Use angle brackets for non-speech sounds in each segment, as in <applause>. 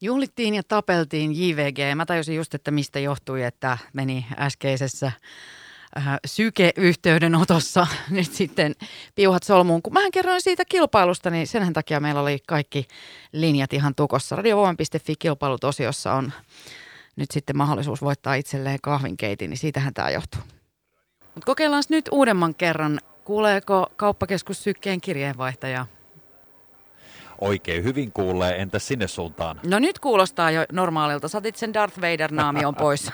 Juhlittiin ja tapeltiin JVG. Mä tajusin just, että mistä johtui, että meni äskeisessä äh, syke-yhteydenotossa <laughs> nyt sitten piuhat solmuun. Kun mä kerroin siitä kilpailusta, niin sen takia meillä oli kaikki linjat ihan tukossa. Radiovoiman.fi kilpailutosiossa on nyt sitten mahdollisuus voittaa itselleen kahvinkeitin, niin siitähän tämä johtuu. Mutta kokeillaan nyt uudemman kerran. Kuuleeko kauppakeskus Sykkeen kirjeenvaihtaja? Oikein hyvin kuulee, entä sinne suuntaan? No nyt kuulostaa jo normaalilta. Satit sen Darth Vader-naami on <laughs> pois.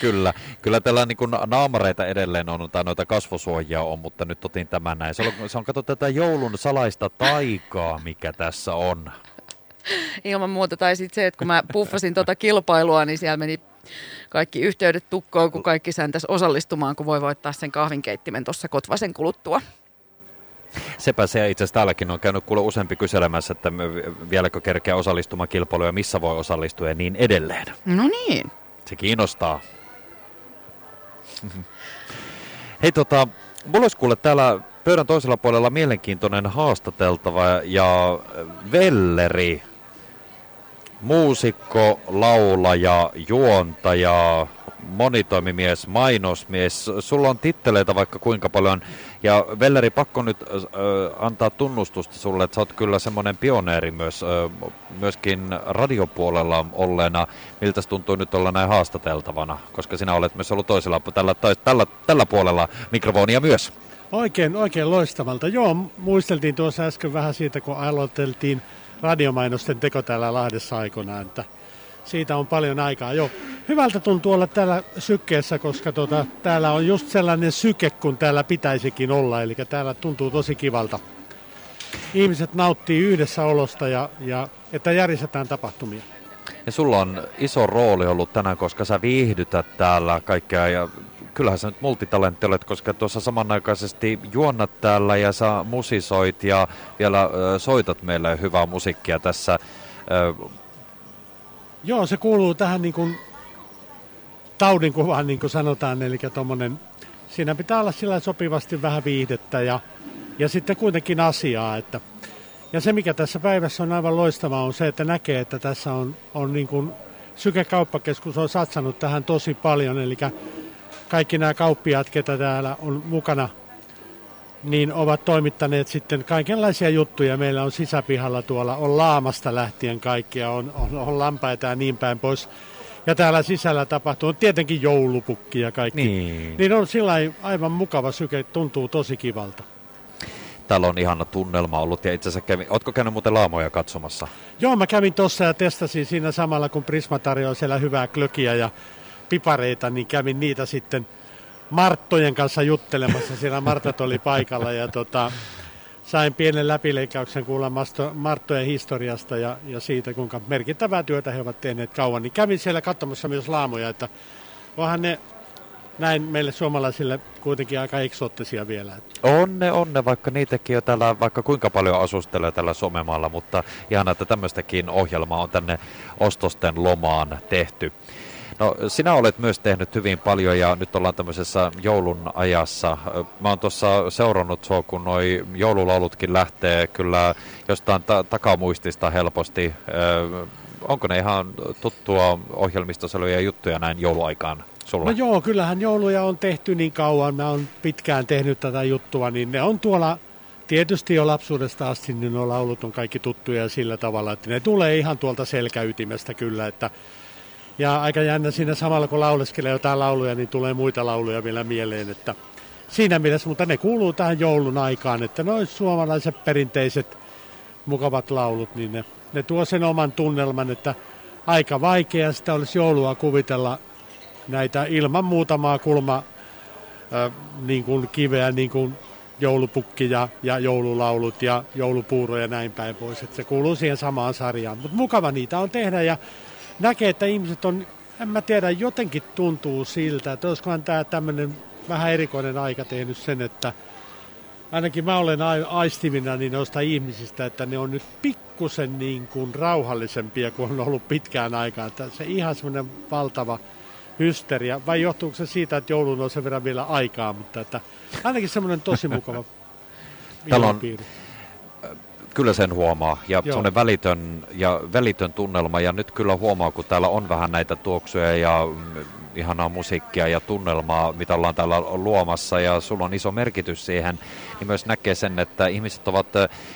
kyllä, kyllä tällä niin kuin naamareita edelleen on, tai noita kasvosuojia on, mutta nyt otin tämän näin. Se on, se on kato tätä joulun salaista taikaa, mikä tässä on. Ilman muuta, tai sitten se, että kun mä puffasin tuota kilpailua, niin siellä meni kaikki yhteydet tukkoon, kun kaikki säntäs osallistumaan, kun voi voittaa sen kahvinkeittimen tuossa Kotvasen kuluttua. Sepä se itse asiassa täälläkin on käynyt kuule useampi kyselemässä, että vieläkö kerkeä osallistumaan kilpailuja, missä voi osallistua ja niin edelleen. No niin. Se kiinnostaa. Hei tota, mulla olisi kuule täällä pöydän toisella puolella mielenkiintoinen haastateltava ja velleri muusikko, laulaja, juontaja, monitoimimies, mainosmies. Sulla on titteleitä vaikka kuinka paljon. Ja Velleri, pakko nyt äh, antaa tunnustusta sulle, että sä oot kyllä semmoinen pioneeri myös, äh, myöskin radiopuolella olleena. Miltä tuntuu nyt olla näin haastateltavana? Koska sinä olet myös ollut toisella, tällä, tällä, tällä puolella mikrofonia myös. Oikein, oikein loistavalta. Joo, muisteltiin tuossa äsken vähän siitä, kun aloiteltiin radiomainosten teko täällä Lahdessa aikoinaan, että siitä on paljon aikaa. Joo, hyvältä tuntuu olla täällä sykkeessä, koska tota, täällä on just sellainen syke, kun täällä pitäisikin olla, eli täällä tuntuu tosi kivalta. Ihmiset nauttii yhdessä olosta ja, ja että järjestetään tapahtumia. Ja sulla on iso rooli ollut tänään, koska sä viihdytät täällä kaikkea ja kyllähän sä nyt multitalentti olet, koska tuossa samanaikaisesti juonnat täällä ja sä musisoit ja vielä soitat meille hyvää musiikkia tässä. Joo, se kuuluu tähän niin kuin taudinkuvaan, <laughs> niin kuin sanotaan, eli tommonen, siinä pitää olla sillä sopivasti vähän viihdettä ja, ja sitten kuitenkin asiaa, että ja se, mikä tässä päivässä on aivan loistavaa, on se, että näkee, että tässä on, on niin kuin Syke-kauppakeskus on satsannut tähän tosi paljon, eli kaikki nämä kauppiaat, ketä täällä on mukana, niin ovat toimittaneet sitten kaikenlaisia juttuja. Meillä on sisäpihalla tuolla, on laamasta lähtien kaikkia, on, on, on lampaita ja niin päin pois. Ja täällä sisällä tapahtuu tietenkin joulupukki ja kaikki. Niin, niin on sillä aivan mukava syke, tuntuu tosi kivalta. Täällä on ihana tunnelma ollut ja itse asiassa kävin, ootko käynyt muuten laamoja katsomassa? Joo, mä kävin tuossa ja testasin siinä samalla, kun Prisma tarjoaa siellä hyvää klökiä ja pipareita, niin kävin niitä sitten Marttojen kanssa juttelemassa. Siellä Martat oli paikalla ja tota, sain pienen läpileikkauksen kuulla Marttojen historiasta ja, ja siitä, kuinka merkittävää työtä he ovat tehneet kauan. Niin kävin siellä katsomassa myös laamoja, että onhan ne näin meille suomalaisille kuitenkin aika eksoottisia vielä. Onne, onne, vaikka niitäkin on täällä vaikka kuinka paljon asustelee tällä somemaalla, mutta ihan että tämmöistäkin ohjelmaa on tänne ostosten lomaan tehty. No sinä olet myös tehnyt hyvin paljon ja nyt ollaan tämmöisessä joulun ajassa. Mä oon tuossa seurannut sua, kun noi joululaulutkin lähtee kyllä jostain ta- takamuistista helposti. Ö, onko ne ihan tuttua ohjelmistoseluja juttuja näin jouluaikaan sulle? No joo, kyllähän jouluja on tehty niin kauan. Mä oon pitkään tehnyt tätä juttua, niin ne on tuolla Tietysti jo lapsuudesta asti niin nuo laulut on kaikki tuttuja sillä tavalla, että ne tulee ihan tuolta selkäytimestä kyllä, että ja aika jännä siinä samalla kun lauleskelee jotain lauluja, niin tulee muita lauluja vielä mieleen, että siinä mielessä, mutta ne kuuluu tähän joulun aikaan, että noin suomalaiset perinteiset mukavat laulut, niin ne, ne tuo sen oman tunnelman, että aika vaikea sitä olisi joulua kuvitella näitä ilman muutamaa kulma äh, niin kuin kiveä, niin kuin joulupukki ja, ja joululaulut ja joulupuuro ja näin päin pois. Että se kuuluu siihen samaan sarjaan. Mutta mukava niitä on tehdä ja näkee, että ihmiset on, en mä tiedä, jotenkin tuntuu siltä, että olisikohan tämä tämmöinen vähän erikoinen aika tehnyt sen, että ainakin mä olen aistimina niin noista ihmisistä, että ne on nyt pikkusen niin kuin rauhallisempia kuin on ollut pitkään aikaan. Että se ihan semmoinen valtava hysteria, vai johtuuko se siitä, että joulun on sen verran vielä aikaa, mutta että ainakin semmoinen tosi mukava <laughs> Täällä on Kyllä sen huomaa. Ja semmoinen välitön, ja välitön tunnelma. Ja nyt kyllä huomaa, kun täällä on vähän näitä tuoksuja ja mm, ihanaa musiikkia ja tunnelmaa, mitä ollaan täällä luomassa. Ja sulla on iso merkitys siihen. Niin myös näkee sen, että ihmiset ovat,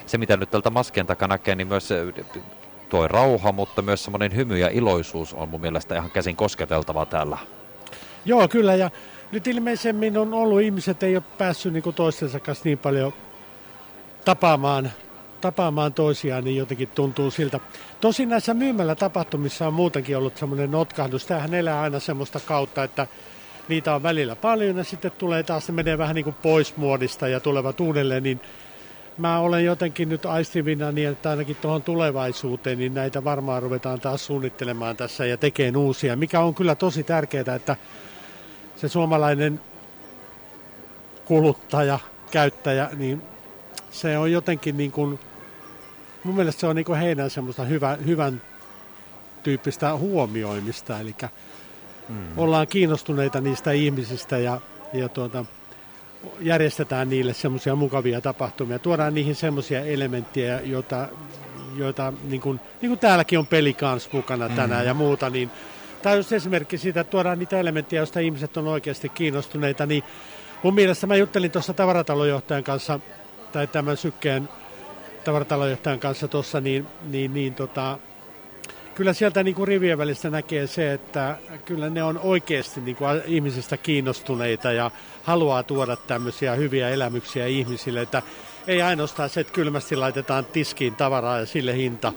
se mitä nyt tältä maskien takana näkee, niin myös tuo rauha, mutta myös semmoinen hymy ja iloisuus on mun mielestä ihan käsin kosketeltava täällä. Joo, kyllä. Ja nyt ilmeisemmin on ollut ihmiset, ei ole päässyt niin toistensa kanssa niin paljon tapaamaan, tapaamaan toisiaan, niin jotenkin tuntuu siltä. Tosin näissä myymällä tapahtumissa on muutenkin ollut semmoinen notkahdus. Tämähän elää aina semmoista kautta, että niitä on välillä paljon ja sitten tulee taas, se menee vähän niin kuin pois muodista ja tulevat uudelleen, niin mä olen jotenkin nyt aistivina niin, että ainakin tuohon tulevaisuuteen, niin näitä varmaan ruvetaan taas suunnittelemaan tässä ja tekemään uusia, mikä on kyllä tosi tärkeää, että se suomalainen kuluttaja, käyttäjä, niin se on jotenkin niin kuin, mun mielestä se on niin heidän semmoista hyvä, hyvän tyyppistä huomioimista, eli mm. ollaan kiinnostuneita niistä ihmisistä ja, ja tuota, järjestetään niille semmoisia mukavia tapahtumia, tuodaan niihin semmoisia elementtejä, joita, joita niin kuin, niin kuin täälläkin on peli kanssa mukana tänään mm. ja muuta, niin Tämä on just esimerkki siitä, että tuodaan niitä elementtejä, joista ihmiset on oikeasti kiinnostuneita. Niin mun mielestä mä juttelin tuossa tavaratalojohtajan kanssa, tai tämän sykkeen tavaratalojohtajan kanssa tuossa, niin, niin, niin tota, kyllä sieltä niin kuin rivien välistä näkee se, että kyllä ne on oikeasti niin kuin ihmisistä kiinnostuneita ja haluaa tuoda tämmöisiä hyviä elämyksiä ihmisille, että ei ainoastaan se, että kylmästi laitetaan tiskiin tavaraa ja sille hinta,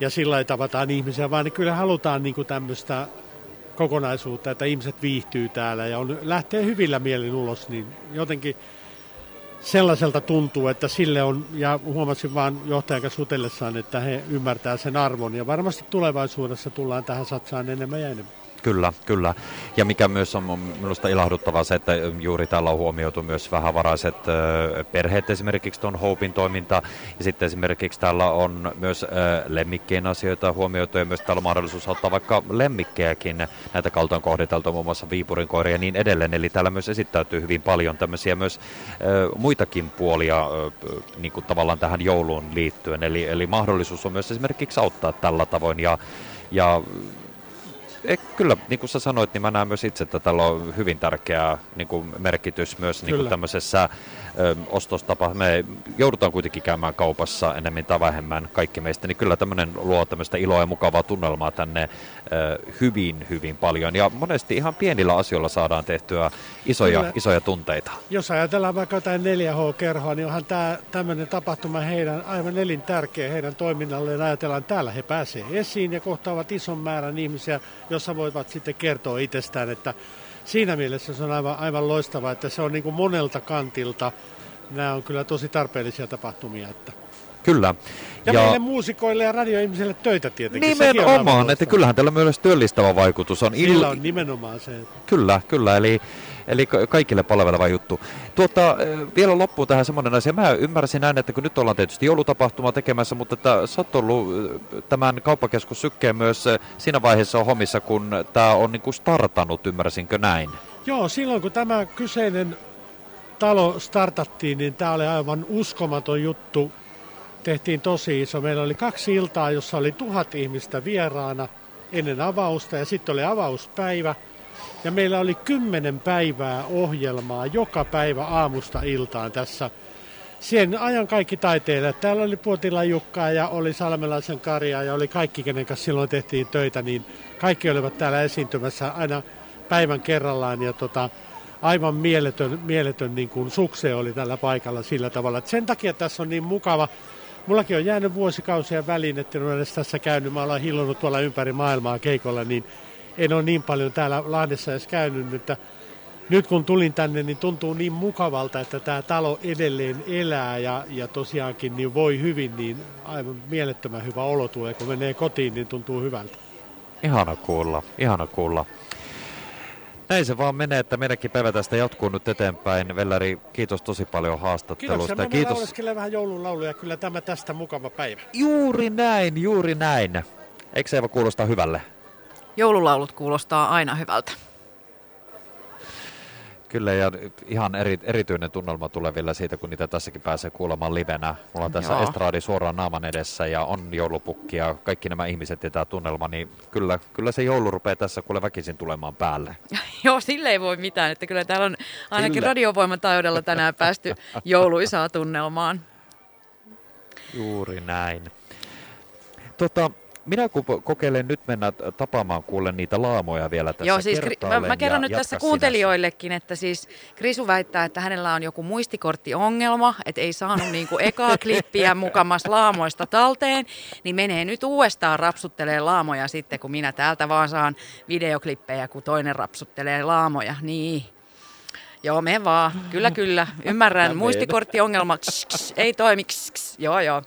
ja sillä ei tavataan ihmisiä, vaan kyllä halutaan niin kuin tämmöistä kokonaisuutta, että ihmiset viihtyy täällä ja on, lähtee hyvillä mielin ulos, niin jotenkin sellaiselta tuntuu, että sille on, ja huomasin vaan johtajan kanssa utellessaan, että he ymmärtää sen arvon, ja varmasti tulevaisuudessa tullaan tähän satsaan enemmän ja enemmän. Kyllä, kyllä. Ja mikä myös on minusta ilahduttavaa se, että juuri täällä on huomioitu myös vähävaraiset perheet, esimerkiksi tuon Hopein toiminta. Ja sitten esimerkiksi täällä on myös lemmikkien asioita huomioitu ja myös täällä on mahdollisuus ottaa vaikka lemmikkejäkin näitä kaltoin kohditeltua, muun muassa viipurin koiria ja niin edelleen. Eli täällä myös esittäytyy hyvin paljon tämmöisiä myös muitakin puolia niin kuin tavallaan tähän jouluun liittyen. Eli, eli mahdollisuus on myös esimerkiksi auttaa tällä tavoin ja ja Eh, kyllä, niin kuin sä sanoit, niin mä näen myös itse, että tällä on hyvin tärkeä niin kuin merkitys myös niin kuin tämmöisessä ö, ostostapa. Me joudutaan kuitenkin käymään kaupassa enemmän tai vähemmän kaikki meistä, niin kyllä tämmöinen luo tämmöistä iloa ja mukavaa tunnelmaa tänne ö, hyvin, hyvin paljon. Ja monesti ihan pienillä asioilla saadaan tehtyä isoja, isoja tunteita. Jos ajatellaan vaikka jotain 4H-kerhoa, niin onhan tämä tämmöinen tapahtuma heidän aivan elintärkeä heidän toiminnalleen. Ajatellaan, täällä he pääsevät esiin ja kohtaavat ison määrän ihmisiä, jossa voivat sitten kertoa itsestään, että siinä mielessä se on aivan, aivan loistavaa, että se on niin kuin monelta kantilta. Nämä on kyllä tosi tarpeellisia tapahtumia. Että. Kyllä. Ja, ja meille muusikoille ja radioihmisille töitä tietenkin. Nimenomaan, että kyllähän tällä myös työllistävä vaikutus on. Sillä on nimenomaan se. Kyllä, kyllä. Eli Eli kaikille palveleva juttu. Tuota, vielä loppuun tähän semmoinen asia. Mä ymmärsin näin, että kun nyt ollaan tietysti joulutapahtuma tekemässä, mutta että sä oot ollut tämän kauppakeskus sykkeen myös siinä vaiheessa hommissa, kun tämä on niin kuin startannut, ymmärsinkö näin? Joo, silloin kun tämä kyseinen talo startattiin, niin tämä oli aivan uskomaton juttu. Tehtiin tosi iso. Meillä oli kaksi iltaa, jossa oli tuhat ihmistä vieraana ennen avausta ja sitten oli avauspäivä – ja meillä oli kymmenen päivää ohjelmaa joka päivä aamusta iltaan tässä. Siihen ajan kaikki taiteilijat. Täällä oli Puotila Jukkaa ja oli Salmelaisen Karja ja oli kaikki, kenen kanssa silloin tehtiin töitä, niin kaikki olivat täällä esiintymässä aina päivän kerrallaan. Ja tota, aivan mieletön, mieletön niin kuin sukse oli tällä paikalla sillä tavalla. Et sen takia tässä on niin mukava. Mullakin on jäänyt vuosikausia väliin, että en ole edes tässä käynyt. Mä olen hillonnut tuolla ympäri maailmaa keikolla, niin en ole niin paljon täällä Lahdessa edes käynyt, että nyt kun tulin tänne, niin tuntuu niin mukavalta, että tämä talo edelleen elää ja, ja tosiaankin niin voi hyvin, niin aivan mielettömän hyvä olo tulee. Kun menee kotiin, niin tuntuu hyvältä. Ihana kuulla, ihana kuulla. Näin se vaan menee, että meidänkin päivä tästä jatkuu nyt eteenpäin. Velläri, kiitos tosi paljon haastattelusta. Kiitos, kiitos. vähän joulunlauluja, kyllä tämä tästä mukava päivä. Juuri näin, juuri näin. Eikö se kuulosta hyvälle? Joululaulut kuulostaa aina hyvältä. Kyllä, ja ihan eri, erityinen tunnelma tulee vielä siitä, kun niitä tässäkin pääsee kuulemaan livenä. Mulla on tässä Joo. estraadi suoraan naaman edessä ja on joulupukki ja kaikki nämä ihmiset ja tämä tunnelma, niin kyllä, kyllä se joulu rupeaa tässä kuule väkisin tulemaan päälle. <laughs> Joo, sille ei voi mitään, että kyllä täällä on ainakin Sille. radiovoiman taajuudella tänään päästy <laughs> jouluisaa tunnelmaan. Juuri näin. Tota, minä kun kokeilen nyt mennä tapaamaan kuulen niitä laamoja vielä tässä Joo, siis mä, mä kerron nyt tässä kuuntelijoillekin, että siis Krisu väittää, että hänellä on joku muistikorttiongelma, että ei saanut niin kuin ekaa klippiä mukamas laamoista talteen, niin menee nyt uudestaan rapsuttelee laamoja sitten, kun minä täältä vaan saan videoklippejä, kun toinen rapsuttelee laamoja. Niin, Joo, me vaan. Kyllä, kyllä. Ymmärrän. Muistikorttiongelma. ei toimi. Joo, joo.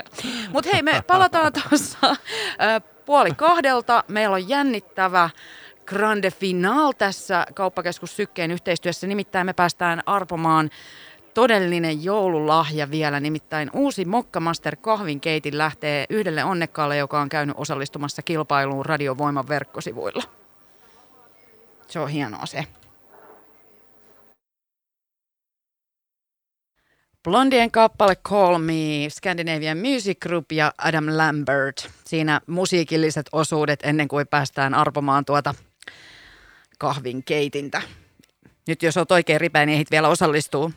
<laughs> Mutta hei, me palataan tuossa puoli kahdelta. Meillä on jännittävä grande final tässä kauppakeskus Sykkeen yhteistyössä. Nimittäin me päästään arpomaan todellinen joululahja vielä, nimittäin uusi Mokkamaster kahvinkeitin lähtee yhdelle onnekkaalle, joka on käynyt osallistumassa kilpailuun radiovoiman verkkosivuilla. Se on hienoa se. Blondien kappale Call Me, Scandinavian Music Group ja Adam Lambert. Siinä musiikilliset osuudet ennen kuin päästään arpomaan tuota kahvinkeitintä. Nyt jos olet oikein ripeä, niin ehdit vielä osallistuu.